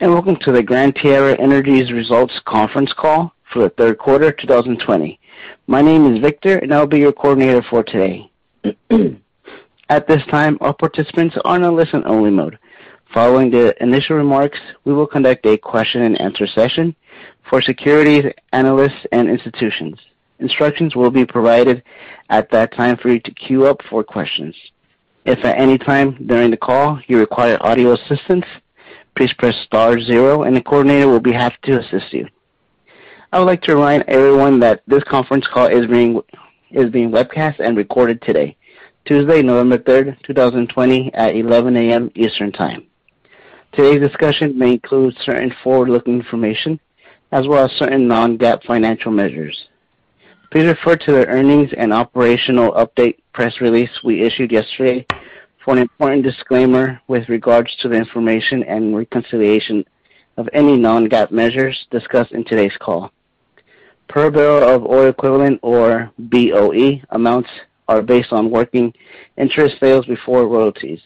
welcome to the Gran Tierra Energy's Results Conference Call for the third quarter 2020. My name is Victor, and I'll be your coordinator for today. At this time, all participants are in a listen-only mode. Following the initial remarks, we will conduct a question-and-answer session for securities analysts and institutions. Instructions will be provided at that time for you to queue up for questions. If at any time during the call you require audio assistance, please press star zero and the coordinator will be happy to assist you. I would like to remind everyone that this conference call is being is being webcast and recorded today, Tuesday, November 3rd, 2020 at 11 a.m. Eastern Time. Today's discussion may include certain forward-looking information as well as certain non-GAAP financial measures. Please refer to the earnings and operational update press release we issued yesterday for an important disclaimer with regards to the information and reconciliation of any non-GAAP measures discussed in today's call. Per barrel of oil equivalent, or BOE, amounts are based on working interest sales before royalties.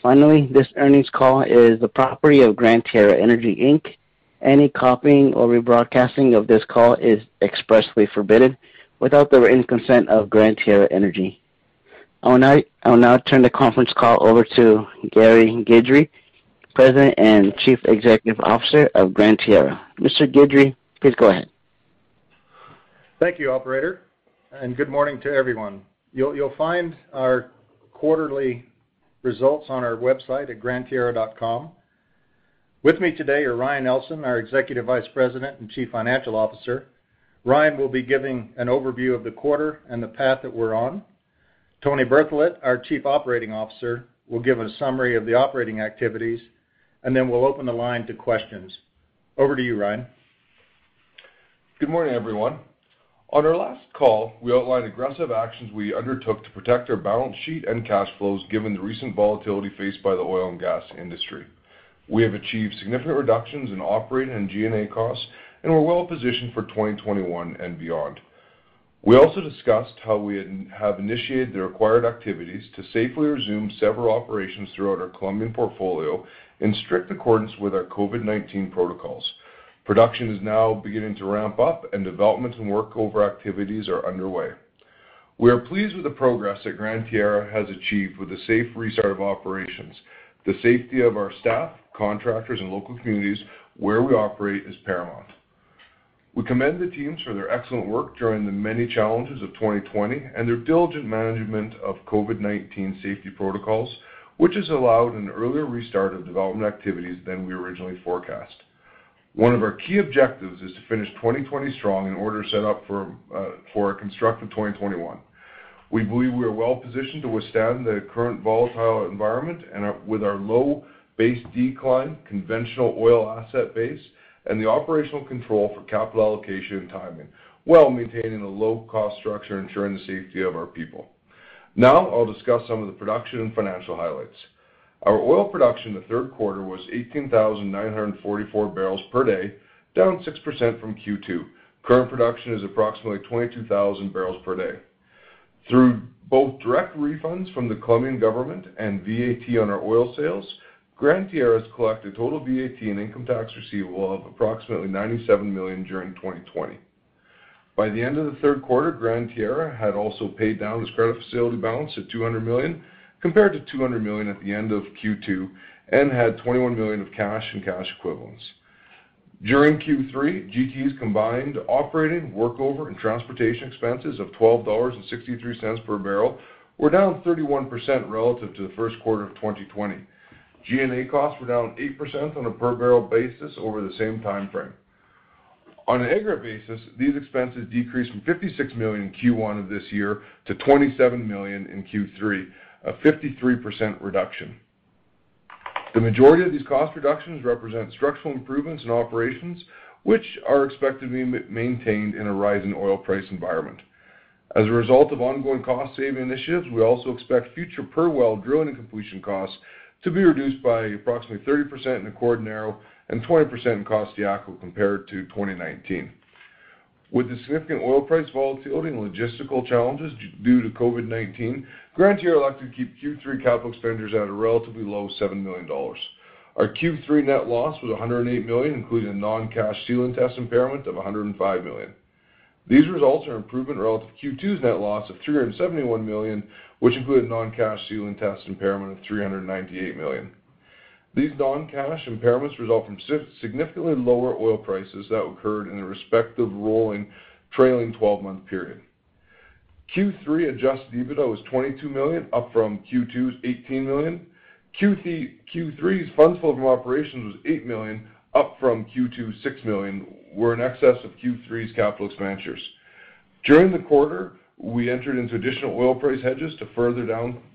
Finally, this earnings call is the property of Gran Tierra Energy Inc. Any copying or rebroadcasting of this call is expressly forbidden without the written consent of Gran Tierra Energy. I will now, turn the conference call over to Gary Guidry, President and Chief Executive Officer of Gran Tierra. Mr. Guidry, please go ahead. Thank you, operator, and good morning to everyone. You'll, you'll find our quarterly results on our website at grantierra.com. With me today are Ryan Ellson, our Executive Vice President and Chief Financial Officer. Ryan will be giving an overview of the quarter and the path that we're on. Tony Bertholet, our Chief Operating Officer, will give a summary of the operating activities, and then we'll open the line to questions. Over to you, Ryan. Good morning, everyone. On our last call, we outlined aggressive actions we undertook to protect our balance sheet and cash flows given the recent volatility faced by the oil and gas industry. We have achieved significant reductions in operating and G&A costs, and we're well positioned for 2021 and beyond. We also discussed how we have initiated the required activities to safely resume several operations throughout our Colombian portfolio in strict accordance with our COVID-19 protocols. Production is now beginning to ramp up, and development and workover activities are underway. We are pleased with the progress that Gran Tierra has achieved with the safe restart of operations. The safety of our staff, contractors, and local communities where we operate is paramount. We commend the teams for their excellent work during the many challenges of 2020 and their diligent management of COVID-19 safety protocols, which has allowed an earlier restart of development activities than we originally forecast. One of our key objectives is to finish 2020 strong in order to set up for, uh, a constructive 2021. We believe we are well positioned to withstand the current volatile environment and with our low base decline, conventional oil asset base, and the operational control for capital allocation and timing, while maintaining a low-cost structure, ensuring the safety of our people. Now, I'll discuss some of the production and financial highlights. Our oil production in the third quarter was 18,944 barrels per day, down 6% from Q2. Current production is approximately 22,000 barrels per day. Through both direct refunds from the Colombian government and VAT on our oil sales, Gran Tierra has collected total VAT and income tax receivable of approximately 97 million during 2020. By the end of the third quarter, Gran Tierra had also paid down its credit facility balance to 200 million, compared to 200 million at the end of Q2, and had 21 million of cash and cash equivalents. During Q3, GT's combined operating, workover, and transportation expenses of $12.63 per barrel were down 31% relative to the first quarter of 2020, G&A costs were down 8% on a per barrel basis over the same time frame. On an aggregate basis, these expenses decreased from 56 million in Q1 of this year to 27 million in Q3, a 53% reduction. The majority of these cost reductions represent structural improvements in operations, which are expected to be maintained in a rising oil price environment. As a result of ongoing cost-saving initiatives, we also expect future per-well drilling and completion costs to be reduced by approximately 30% in Acordionero and 20% in Costayaco compared to 2019. With the significant oil price volatility and logistical challenges due to COVID-19, Gran Tierra elected to keep Q3 capital expenditures at a relatively low 7 million dollars. Our Q3 net loss was 108 million, including a non-cash ceiling test impairment of 105 million. These results are improvement relative to Q2's net loss of 371 million, which included non-cash ceiling test impairment of 398 million. These non-cash impairments result from significantly lower oil prices that occurred in the respective rolling trailing 12-month period. Q3 adjusted EBITDA was 22 million, up from Q2's 18 million. Q3's funds flow from operations was 8 million, up from Q2's 6 million, were in excess of Q3's capital expenditures. During the quarter, we entered into additional oil price hedges to further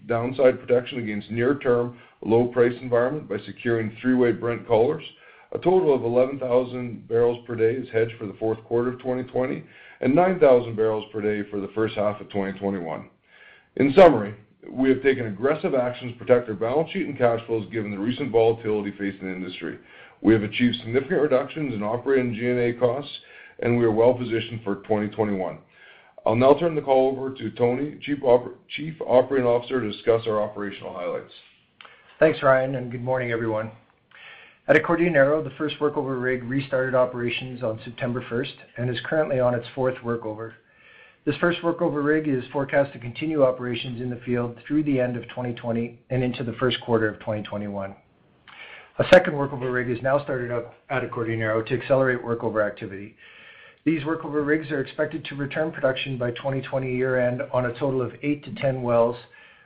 downside protection against near-term low price environment by securing three-way Brent collars. A total of 11,000 barrels per day is hedged for the fourth quarter of 2020 and 9,000 barrels per day for the first half of 2021. In summary, we have taken aggressive actions to protect our balance sheet and cash flows given the recent volatility facing the industry. We have achieved significant reductions in operating G&A costs, and we are well-positioned for 2021. I'll now turn the call over to Tony, Chief Operating Officer, to discuss our operational highlights. Thanks, Ryan, and good morning, everyone. At Acordionero, the first workover rig restarted operations on September 1st and is currently on its fourth workover. This first workover rig is forecast to continue operations in the field through the end of 2020 and into the first quarter of 2021. A second workover rig is now started up at Acordionero to accelerate workover activity. These workover rigs are expected to return production by 2020 year-end on a total of eight to ten wells,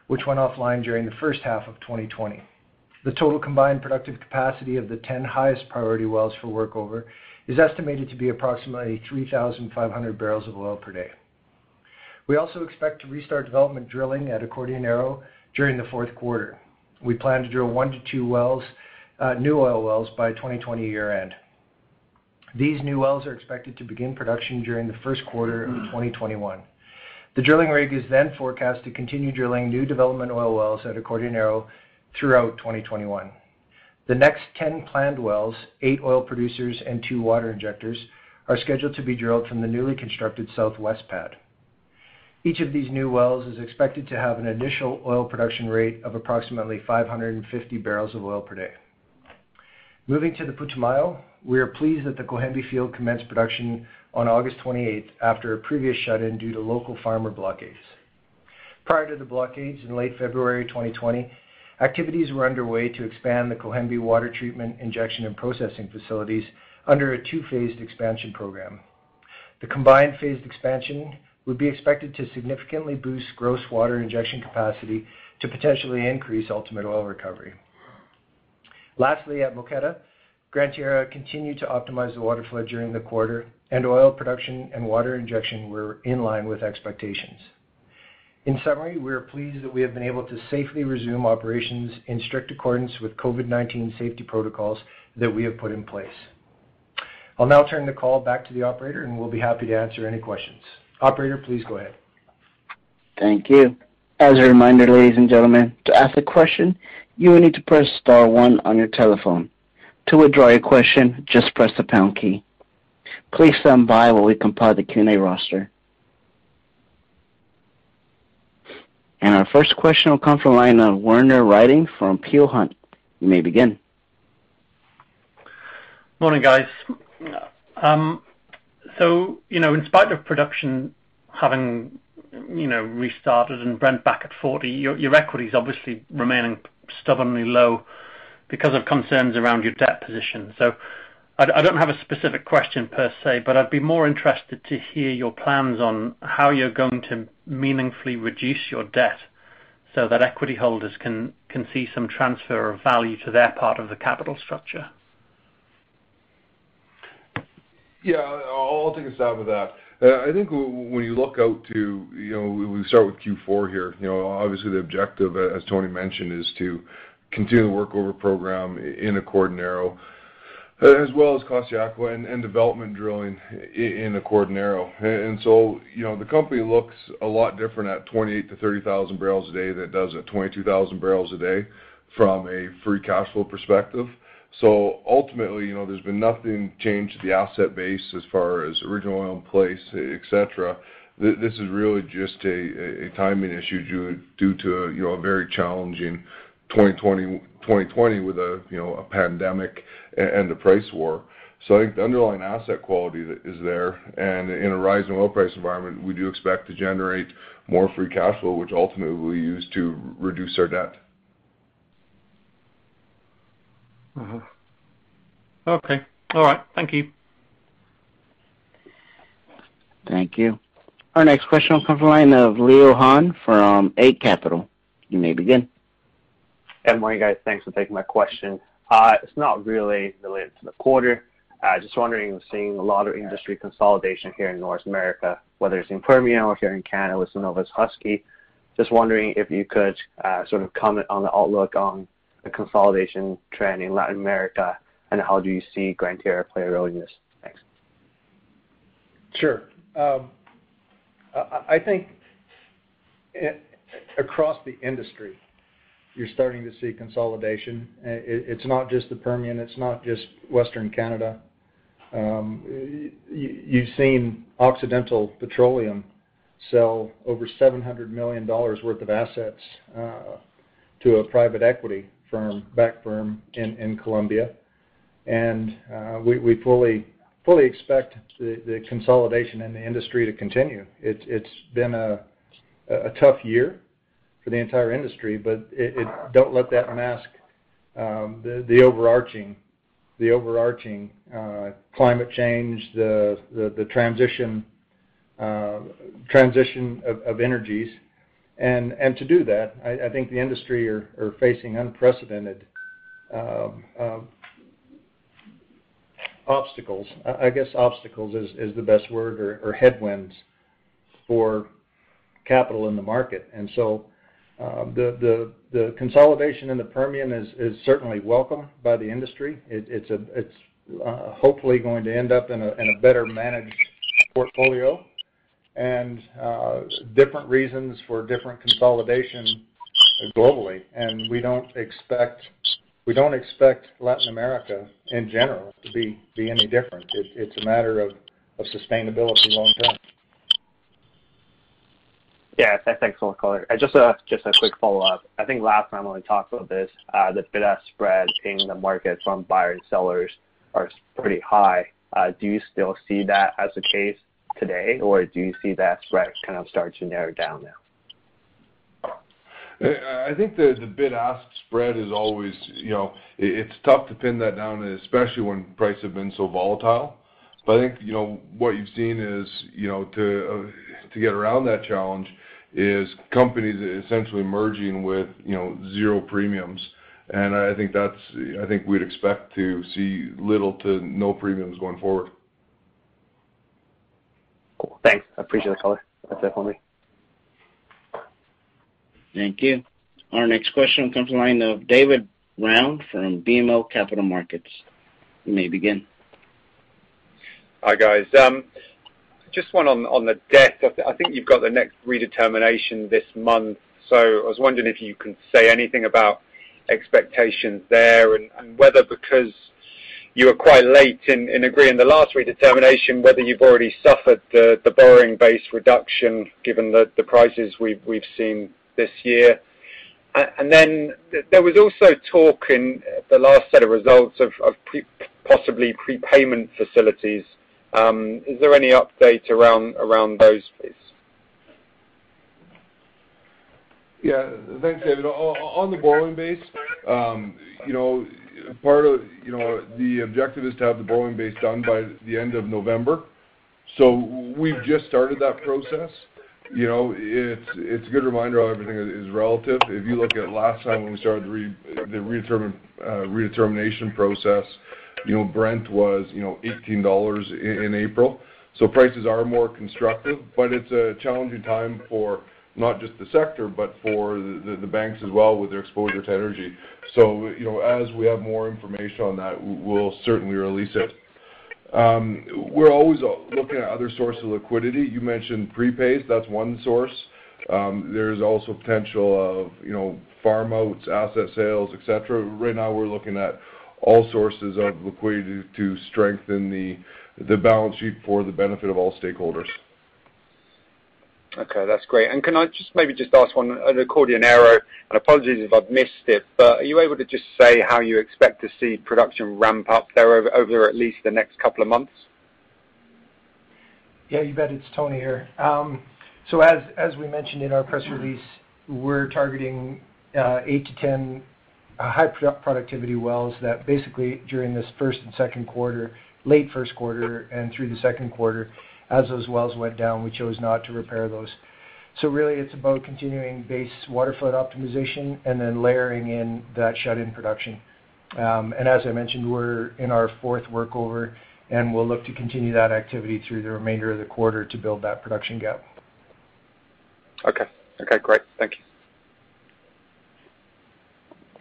which went offline during the first half of 2020. The total combined productive capacity of the 10 highest priority wells for workover is estimated to be approximately 3,500 barrels of oil per day. We also expect to restart development drilling at Acordionero during the fourth quarter. We plan to drill one to two Uh, new oil wells by 2020 year-end. These new wells are expected to begin production during the first quarter of hmm. 2021. The drilling rig is then forecast to continue drilling new development oil wells at Acordionero throughout 2021. The next 10 planned wells, eight oil producers and two water injectors, are scheduled to be drilled from the newly constructed southwest pad. Each of these new wells is expected to have an initial oil production rate of approximately 550 barrels of oil per day. Moving to the Putumayo, we are pleased that the Cohembi field commenced production on August 28th after a previous shut-in due to local farmer blockades. Prior to the blockades in late February 2020, activities were underway to expand the Cohembi water treatment, injection, and processing facilities under a two-phased expansion program. The combined phased expansion would be expected to significantly boost gross water injection capacity to potentially increase ultimate oil recovery. Lastly, at Moqueta, Gran Tierra continued to optimize the water flood during the quarter, and oil production and water injection were in line with expectations. In summary, we are pleased that we have been able to safely resume operations in strict accordance with COVID-19 safety protocols that we have put in place. I'll now turn the call back to the operator, and we'll be happy to answer any questions. Operator, please go ahead. Thank you. As a reminder, ladies and gentlemen, to ask a question, you will need to press star one on your telephone. To withdraw your question, just press the pound key. Please stand by while we compile the Q&A roster. And our first question will come from the line of Werner Riding from Peel Hunt. You may begin. Morning, guys. Um so, you know, in spite of production having you know, restarted and Brent back at 40, your equity is obviously remaining stubbornly low because of concerns around your debt position. So, I don't have a specific question per se, but I'd be more interested to hear your plans on how you're going to meaningfully reduce your debt so that equity holders can see some transfer of value to their part of the capital structure. Yeah, I'll take a stab at that. Uh, I think when you look out to, you know, we start with Q4 here. You know, obviously, the objective, uh, as Tony mentioned, is to continue the workover program in Acordionero, uh, as well as Costayaco and development drilling in Acordionero. You know, the company looks a lot different at 28,000-30,000 barrels a day than it does at 22,000 barrels a day from a free cash flow perspective. So ultimately, you know, there's been nothing changed to the asset base as far as original oil in place, et cetera. This is really just a timing issue due to, you know, a very challenging 2020 with a, you know, a pandemic and a price war. So I think the underlying asset quality is there. And in a rising oil price environment, we do expect to generate more free cash flow, which ultimately we'll use to reduce our debt. Mm-hmm. Okay. All right. Thank you. Thank you. Our next question will come from the line of Leo Han from Eight Capital. You may begin. Good morning, guys. Thanks for taking my question. Uh, it's not really related to the quarter. Uh, just wondering, we're seeing a lot of industry consolidation here in North America, whether it's in Permian or here in Canada with Cenovus Husky. Just wondering if you could uh, sort of comment on the outlook on the consolidation trend in Latin America, and how do you see Gran Tierra play a role in this? Thanks. Sure. Um, I think eh, across the industry, you're starting to see consolidation. Eh, it's not just the Permian, it's not just Western Canada. Um, you've seen Occidental Petroleum sell over $700 million worth of assets uh, to a private equity firm-backed firm in Colombia. And uh we fully fully expect the consolidation in the industry to continue. It's it's been a a tough year for the entire industry, but it don't let that mask the overarching the overarching uh climate change, the the transition uh transition of energies. And, to do that, I think the industry are facing unprecedented um, um, obstacles. I guess obstacles is the best word, or headwinds for capital in the market. And so uh, the consolidation in the Permian is certainly welcome by the industry. It's uh, hopefully going to end up in a better managed portfolio. Uh, different reasons for different consolidation globally. And we don't expect we don't expect Latin America in general to be be any different. It's a matter of of sustainability long term. Yeah. Thanks for the color. Just a quick follow-up. I think last time when we talked about this, uh, the bid-ask spread in the market from buyers and sellers are pretty high. Uh, do you still see that as the case today, or do you see that spread kind of start to narrow down now? Uh, I think the bid-ask spread is always, you know, it's tough to pin that down, especially when prices have been so volatile. But I think, you know, what you've seen is, you know, to uh, to get around that challenge is companies essentially merging with, you know, zero premiums. And I think that's, I think we'd expect to see little to no premiums going forward. Cool. Thanks. I appreciate the color. That's it for me. Thank you. Our next question comes from the line of David Round from BMO Capital Markets. You may begin. Hi, guys. Um, just one on the debt. I think you've got the next redetermination this month. So I was wondering if you can say anything about expectations there and whether because you were quite late in agreeing the last redetermination, whether you've already suffered the borrowing base reduction given the prices we've seen this year. And then there was also talk in the last set of results of possibly prepayment facilities. Um, is there any update around those, please? Yeah. Thanks, David. On the borrowing base, um, you know, part of, you know, the objective is to have the borrowing base done by the end of November. So we've just started that process. You know, it's it's a good reminder how everything is relative. If you look at last time when we started the re uh redetermination process, you know, Brent was, you know, $18 in April. So prices are more constructive, but it's a challenging time for not just the sector, but for the banks as well with their exposure to energy. So, you know, as we have more information on that, we'll certainly release it. Um, we're always looking at other sources of liquidity. You mentioned prepays. That's one source. Um, there's also potential of, you know, farm outs, asset sales, et cetera. Right now, we're looking at all sources of liquidity to strengthen the balance sheet for the benefit of all stakeholders. Okay, that's great. And Can I just maybe just ask one uh, on Acordionero, and apologies if I've missed it, but are you able to just say how you expect to see production ramp up there over over at least the next couple of months? Yeah, you bet. It's Tony here. Um, so as as we mentioned in our press release, we're targeting uh, 8 to 10 uh, high productivity wells that basically during this first and second quarter, late first quarter and through the second quarter, as those wells went down, we chose not to repair those. So really it's about continuing base waterflood optimization and then layering in that shut-in production. Um and as I mentioned, we're in our fourth workover, and we'll look to continue that activity through the remainder of the quarter to build that production gap. Okay. Okay, great. Thank you.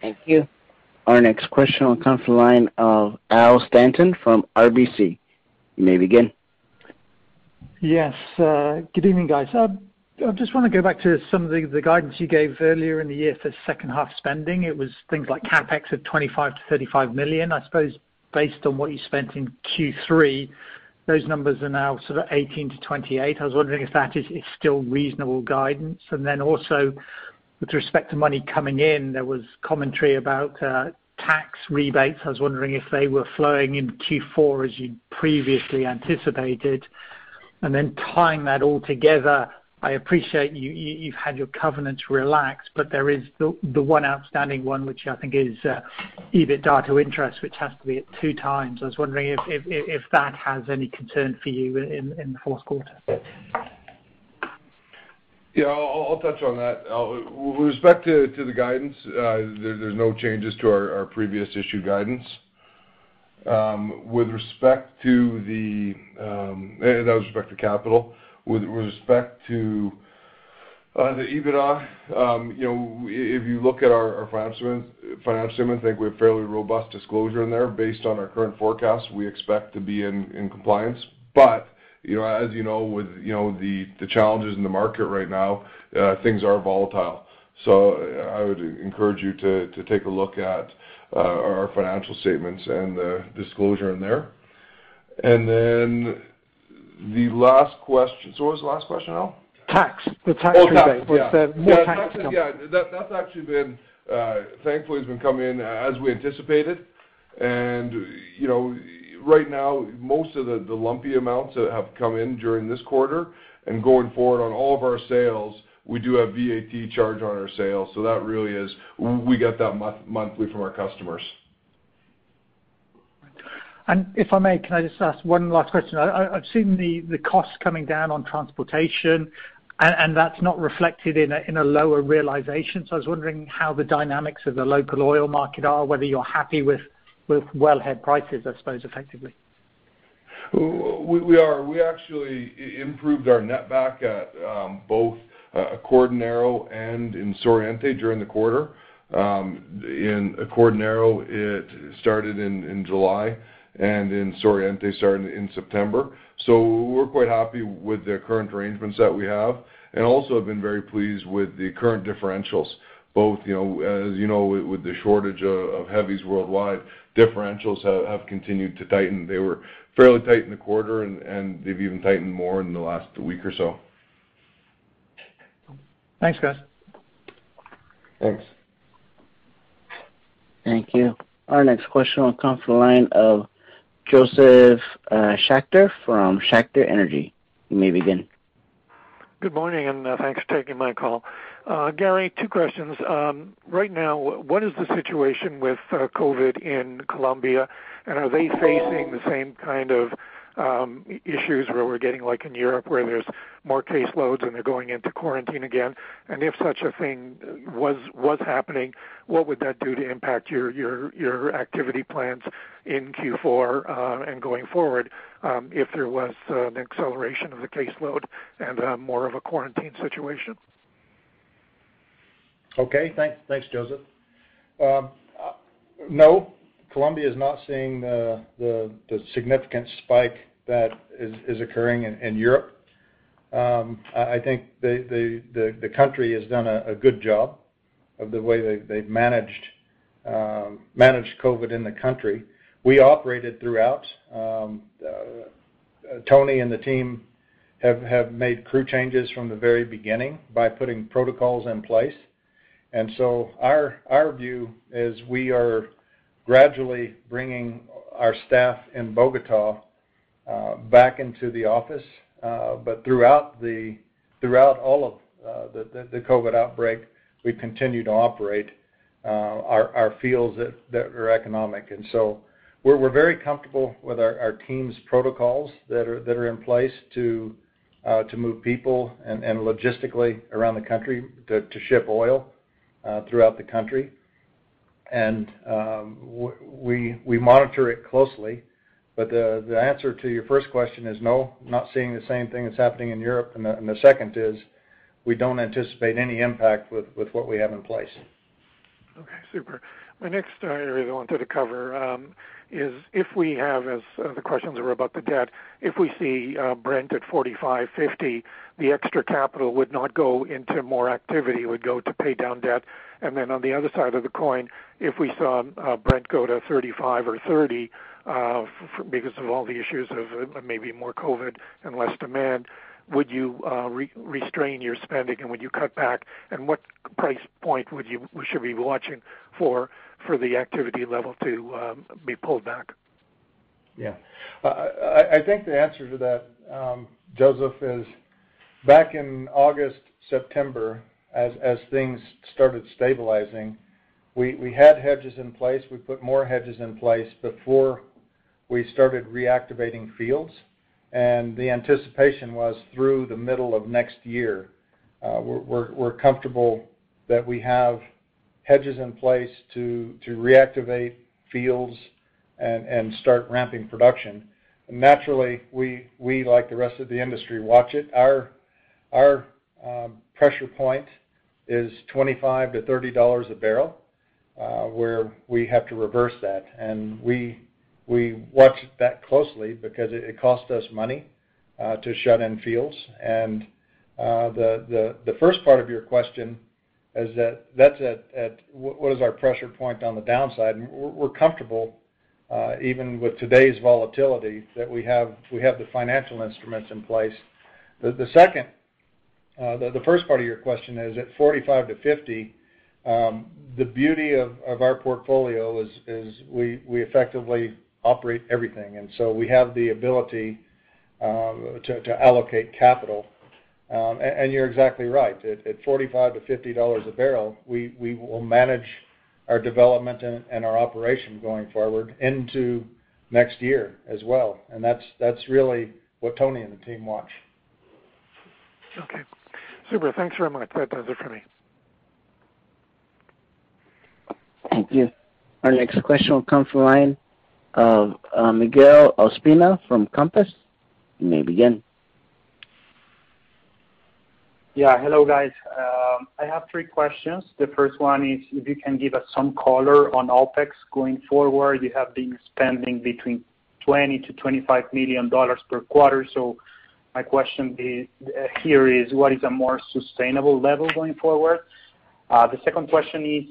Thank you. Our next question will come from the line of Al Stanton from RBC. You may begin. Yes. Uh, good evening, guys. Uh, I just wanna go back to some of the guidance you gave earlier in the year for second half spending. It was things like CapEx of $25 million-$35 million. I suppose based on what you spent in Q3, those numbers are now sort of $18 million-$28 million. I was wondering if that is still reasonable guidance. And then also with respect to money coming in, there was commentary about uh, tax rebates. I was wondering if they were flowing in Q4 as you previously anticipated. And then tying that all together, I appreciate you've had your covenants relaxed, but there is the one outstanding one, which I think is uh, EBITDA to interest, which has to be at 2x. I was wondering if that has any concern for you in the fourth quarter. Yeah, I'll touch on that. Uh, with respect to the guidance, uh, there's no changes to our previous issued guidance. Um, with respect to the um, eh, that was respect to capital. With respect to uh, the EBITDA, um, you know, if you look at our financial statement, I think we have fairly robust disclosure in there. Based on our current forecast, we expect to be in compliance. But you know, as you know, with you know the the challenges in the market right now, uh, things are volatile. So I would encourage you to to take a look at Uh, our financial statements and the disclosure in there. And then the last question. So what was the last question, Al? Tax. The tax oh, rebate. Oh, tax. Yeah. Was there more tax to come? Yeah. That's actually been, uh, thankfully, has been coming in as we anticipated. And, you know, right now, most of the lumpy amounts that have come in during this quarter and going forward on all of our sales, we do have VAT charge on our sales. So that really is, we get that monthly from our customers. And If I may, can I just ask one last question? I've seen the the costs coming down on transportation and that's not reflected in a lower realization. So I was wondering how the dynamics of the local oil market are, whether you're happy with with wellhead prices, I suppose, effectively. We are. We actually improved our netback at um, both Uh, Acordionero and in Suroriente during the quarter. Um, in Acordionero, it started in July, and in Suroriente started in September. So we're quite happy with the current arrangements that we have, and also have been very pleased with the current differentials. Both, you know, as you know, with the shortage of heavies worldwide, differentials have continued to tighten. They were fairly tight in the quarter and they've even tightened more in the last week or so. Thanks, guys. Thanks. Thank you. Our next question will come from the line of Josef uh, Schachter from Schachter Energy. You may begin. Good morning, and uh, thanks for taking my call. Uh, Gary, two questions. Um, right now, what is the situation with COVID in Colombia? And are they facing the same kind of Um, issues where we're getting like in Europe, where there's more caseloads and they're going into quarantine again? And if such a thing was was happening, what would that do to impact your your your activity plans in Q4 uh, and going forward, um, if there was uh, an acceleration of the caseload and uh, more of a quarantine situation? Okay. Thanks, Joseph. Um, no, Colombia is not seeing the significant spike that is occurring in Europe. Um, I think the country has done a good job of the way they've um, managed COVID in the country. We operated throughout. Um, uh, Tony and the team have made crew changes from the very beginning by putting protocols in place. And so our our view is we are gradually bringing our staff in Bogotá uh, back into the office. Uh but throughout all of uh, the COVID outbreak, we've continued to operate uh, our fields that are economic. And so we're very comfortable with our team's protocols that are in place to move people and logistically around the country to ship oil throughout the country. And um, we monitor it closely. But the the answer to your first question is no, not seeing the same thing that's happening in Europe. And the second is we don't anticipate any impact with what we have in place. Okay, super. My next uh, area that I wanted to cover um, is if we have, as uh, the questions were about the debt, if we see uh, Brent at $45, $50, the extra capital would not go into more activity, it would go to pay down debt. And then on the other side of the coin, if we saw Brent go to 35 or $30 because of all the issues of maybe more COVID and less demand, would you uh, restrain your spending and would you cut back? And what price point would you we should be watching for for the activity level to um, be pulled back? Yeah. Uh, I think the answer to that, um, Joseph, is back in August, September, as things started stabilizing, we had hedges in place. We put more hedges in place before we started reactivating fields. And the anticipation was through the middle of next year. Uh, we're comfortable that we have hedges in place to reactivate fields and start ramping production. Naturally, we, like the rest of the industry, watch it. Our um, pressure point is $25-$30 a barrel, uh, where we have to reverse that. We watch that closely because it costs us money uh, to shut in fields. And uh the first part of your question is that that's at what is our pressure point on the downside? And we're comfortable, uh, even with today's volatility, that we have the financial instruments in place. The uh, first part of your question is at $45-$50, um, the beauty of our portfolio is we effectively operate everything. And so we have the ability um, to allocate capital. Um, and you're exactly right. At $45-$50 a barrel, we will manage our development and our operation going forward into next year as well. And that's really what Tony and the team watch. Okay. Super. Thanks very much. That does it for me. Thank you. Our next question will come from the line of uh, Miguel Ospina from Compass. You may begin. Yeah. Hello, guys. Um, I have three questions. The first one is if you can give us some color on OpEx going forward. You have been spending between $20 million-$25 million per quarter. So my question uh, here is what is a more sustainable level going forward? Uh, the second question is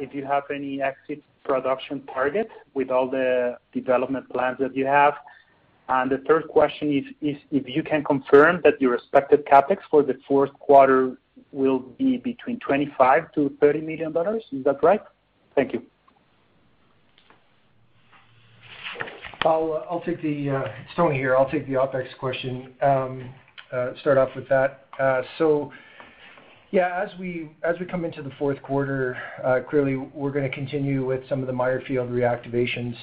if you have any exit production target with all the development plans that you have. And the third question is is if you can confirm that your expected CapEx for the fourth quarter will be between $25 million-$30 million. Is that right? Thank you. I'll uh I'll take the uh it's Tony here. I'll take the OpEx question, start off with that. Yeah, as we come into the fourth quarter, uh, clearly we're going to continue with some of the minor field reactivations.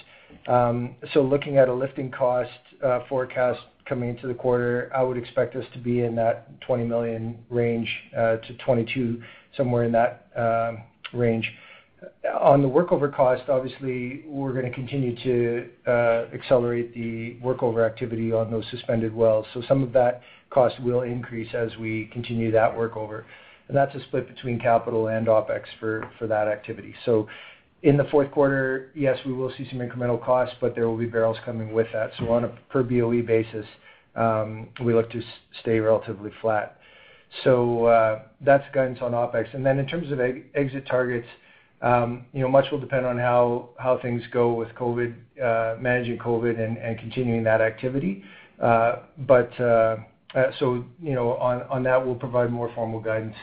Um so looking at a lifting cost uh, forecast coming into the quarter, I would expect us to be in that 20 million range uh, to $22 million, somewhere in that um, range. On the workover cost, obviously, we're going to continue to accelerate the workover activity on those suspended wells. So some of that cost will increase as we continue that workover. And that's a split between capital and OpEx for that activity. So in the fourth quarter, yes, we will see some incremental costs, but there will be barrels coming with that. So on a per BOE basis, um, we look to stay relatively flat. So uh that's guidance on OpEx. And then in terms of exit targets, um, you know, much will depend on how things go with COVID, uh, managing COVID and continuing that activity. Uh, uh, You know, on that, we'll provide more formal guidance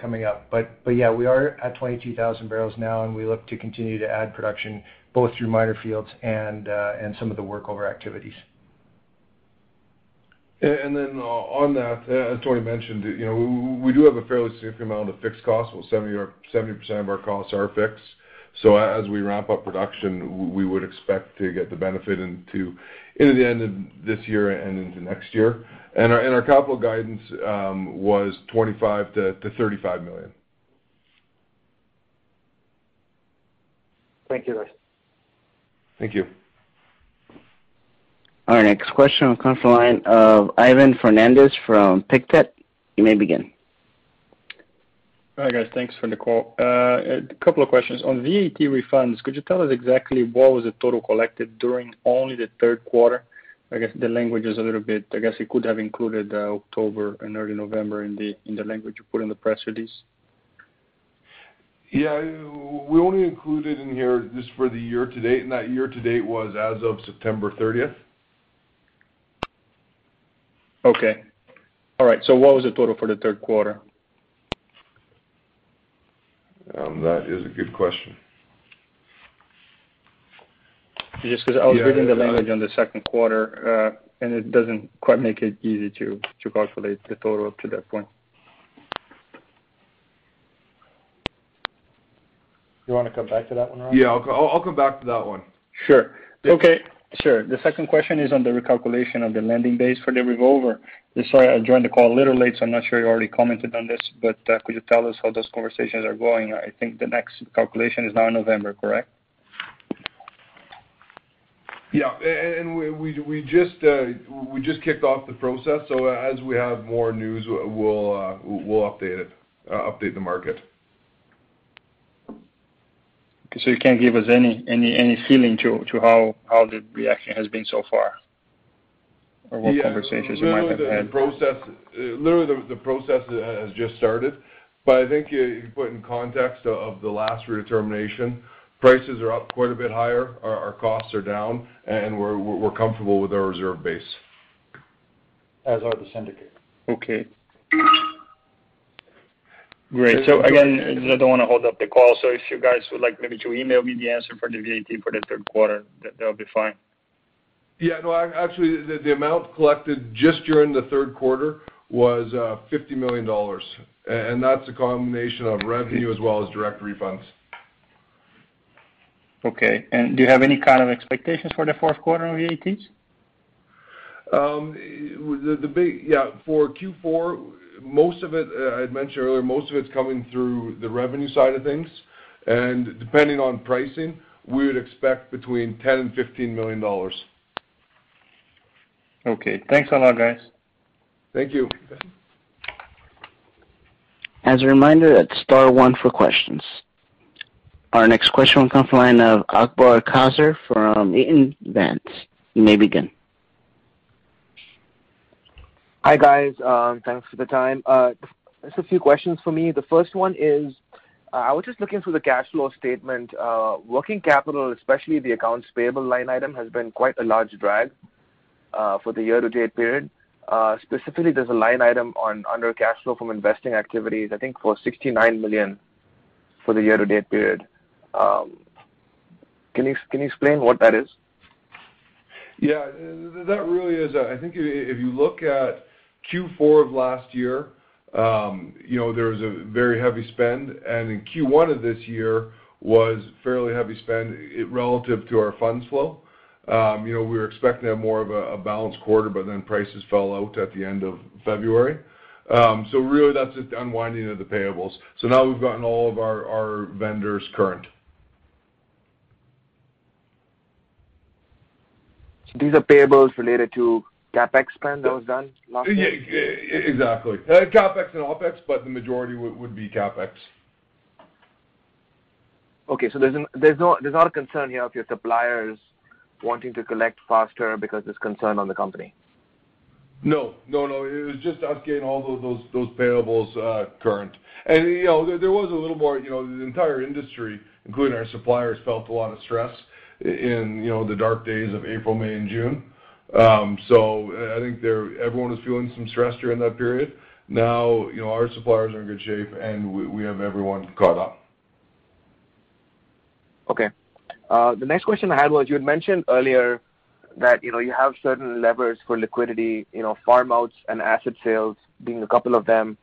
coming up. But but yeah, we are at 22,000 barrels now, and we look to continue to add production both through minor fields and uh and some of the workover activities. And then uh on that, as Tony mentioned, you know, we do have a fairly significant amount of fixed costs. 70% of our costs are fixed. So as we ramp up production, we would expect to get the benefit into the end of this year and into next year. And our capital guidance um, was 25 million-35 million. Thank you, guys. Thank you. Our next question will come from the line of Ivan Fernandez from Pictet. You may begin. Hi, guys. Thanks for the call. Uh, a couple of questions. On VAT refunds, could you tell us exactly what was the total collected during only the third quarter? I guess the language is a little bit, I guess it could have included uh, October and early November in the in the language you put in the press release. Yeah. We only included in here just for the year to date, and that year to date was as of September 30th. Okay. All right. So what was the total for the third quarter? That is a good question. Just because I was reading the language on the second quarter, uh, and it doesn't quite make it easy to calculate the total up to that point. You want to come back to that one, Ron? Yeah, I'll come back to that one. Sure. Okay. Sure. The second question is on the recalculation of the landing base for the revolver. Sorry, I joined the call a little late, so I'm not sure you already commented on this, but could you tell us how those conversations are going? I think the next calculation is now in November, correct? Yeah. And and we we just uh we just kicked off the process, so as we have more news, we'll we'll update it. Uh update the market. Okay. So you can't give us any any any feeling to how the reaction has been so far? Or what conversations you might have had? Uh, literally, the the process has just started. But I think if you put in context of the last redetermination, prices are up quite a bit higher, our costs are down, and we're we're comfortable with our reserve base. As are the syndicate. Okay. Great. So again, I don't want to hold up the call, so if you guys would like maybe to email me the answer for the VAT for the third quarter, that, that'll be fine. Yeah, no, actually, the amount collected just during the third quarter was uh, 50 million dollars. And that's a combination of revenue as well as direct refunds. Okay. And Do you have any kind of expectations for the fourth quarter on VATs? Um, yeah. For Q4, most of it, uh, I had mentioned earlier, most of it's coming through the revenue side of things. And Depending on pricing, we would expect between 10 million and 15 million dollars. Okay. Thanks a lot, guys. Thank you. As a reminder, that's star one for questions. Our next question will come from the line of Akbar Kazir from Eaton Vance. You may begin. Hi, guys. Um, thanks for the time. Uh, just a few questions for me. The first one is, uh, I was just looking through the cash flow statement. Uh, working capital, especially the accounts payable line item, has been quite a large drag for the year-to-date period. Specifically, there's a line item on under cash flow from investing activities, I think for 69 million for the year-to-date period. Um can you explain what that is? Yeah. That really is, I think if you look at Q4 of last year, um you know there was a very heavy spend, and in Q1 of this year was fairly heavy spend relative to our funds flow. You know, we were expecting to have more of a balanced quarter, but then prices fell out at the end of February. Um so really that's just the unwinding of the payables. So now we've gotten all of our vendors current. These are payables related to CapEx spend that was done last year? Yeah, exactly. CapEx and OpEx, but the majority would be CapEx. Okay. So there's there's no there's not a concern here of your suppliers wanting to collect faster because there's concern on the company? No. No, no. It was just us getting all those those payables current. And You know, there was a little more, you know, the entire industry, including our suppliers, felt a lot of stress in, you know, the dark days of April, May, and June. Um, so I think there everyone was feeling some stress during that period. Now, you know, our suppliers are in good shape, and we have everyone caught up. Okay. Uh, the next question I had was, you had mentioned earlier that, you know, you have certain levers for liquidity, you know, farm outs and asset sales being a couple of them.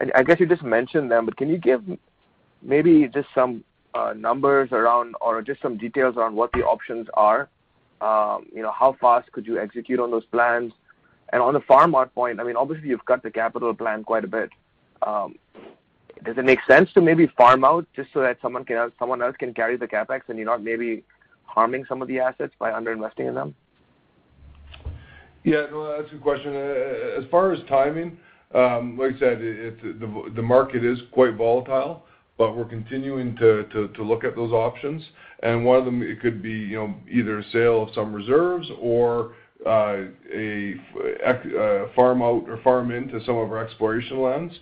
And I guess you just mentioned them, but can you give maybe just some uh, numbers around or just some details around what the options are? Um, you know, how fast could you execute on those plans? And on the farm out point, I mean, obviously you've cut the capital plan quite a bit. Um, Does it make sense to maybe farm out just so that someone can someone else can carry the CapEx and you're not maybe harming some of the assets by under-investing in them? Yeah, no, that's a good question. Uh, as far as timing, um, like I said, the the market is quite volatile, but we're continuing to to look at those options. And One of them, it could be, you know, either a sale of some reserves or uh, a farm out or farm into some of our exploration lands.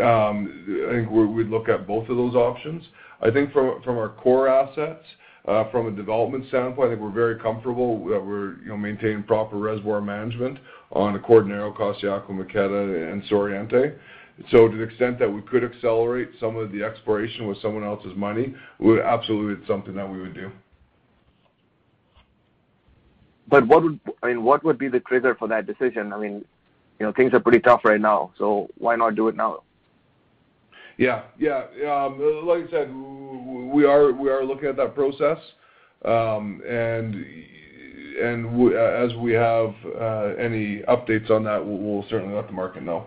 Um, I think we'd look at both of those options. I think from our core assets, uh, from a development standpoint, I think we're very comfortable that we're, you know, maintaining proper reservoir management on Acordionero, Costayaco, Moqueta, and Suroriente. To the extent that we could accelerate some of the exploration with someone else's money, we absolutely it's something that we would do. I mean, what would be the trigger for that decision? I mean, you know, things are pretty tough right now, so why not do it now? Yeah. Yeah. Um, like I said, we are looking at that process. Um, and uh, as we have uh, any updates on that, we'll certainly let the market know.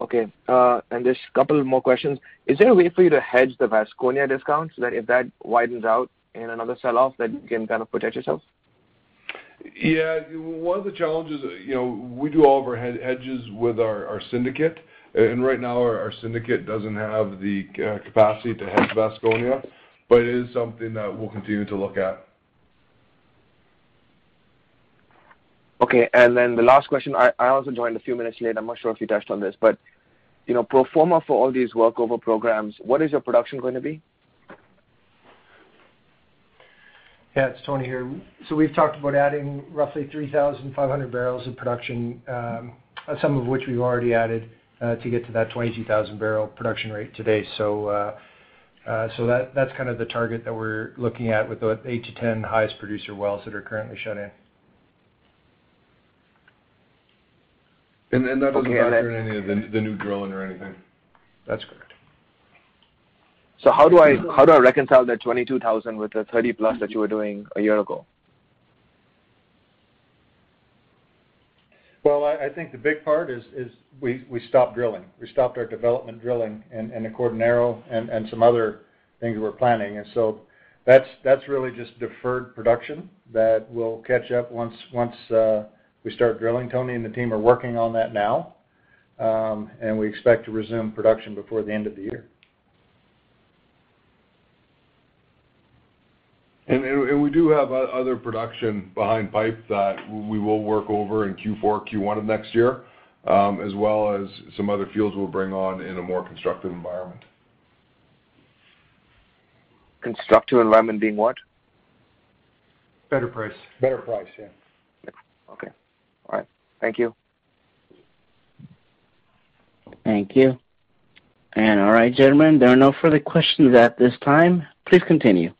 Okay. Uh and just a couple more questions. Is there a way for you to hedge the Vasconia discount so that if that widens out in another sell-off, that you can kind of protect yourself? Yeah. One of the challenges, you know, we do all of our hedges with our syndicate. And right now our syndicate doesn't have the uh, capacity to hedge Vasconia, but it is something that we'll continue to look at. Okay. And then the last question, I also joined a few minutes late. I'm not sure if you touched on this, but, you know, pro forma for all these workover programs, what is your production going to be? Yeah, it's Tony here. So we've talked about adding roughly 3,500 barrels of production, um, some of which we've already added, Uh, to get to that 22,000 barrel production rate today. So uh, uh, that's kind of the target that we're looking at with the eight to ten highest producer wells that are currently shut in. And that doesn't factor in any of the new drilling or anything. That's correct. So how do I reconcile that 22,000 with the 30+ that you were doing a year ago? Well, I think the big part is we stopped drilling. We stopped our development drilling in the Acordionero and some other things we're planning. And so that's really just deferred production that will catch up once once we start drilling. Tony and the team are working on that now. Um and we expect to resume production before the end of the year. And we do have other production behind pipe that we will work over in Q4, Q1 of next year, um, as well as some other fields we'll bring on in a more constructive environment. Constructive environment being what? Better price. Better price, yeah. Okay. All right. Thank you. Thank you. And All right, gentlemen, there are no further questions at this time. Please continue.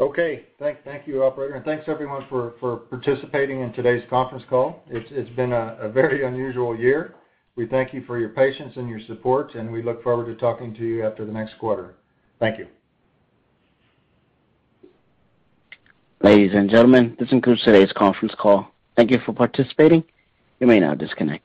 Okay. Thank you, operator, and thanks everyone for participating in today's conference call. It's been a very unusual year. We thank you for your patience and your support, and we look forward to talking to you after the next quarter. Thank you. Ladies and gentlemen, this concludes today's conference call. Thank you for participating. You may now disconnect.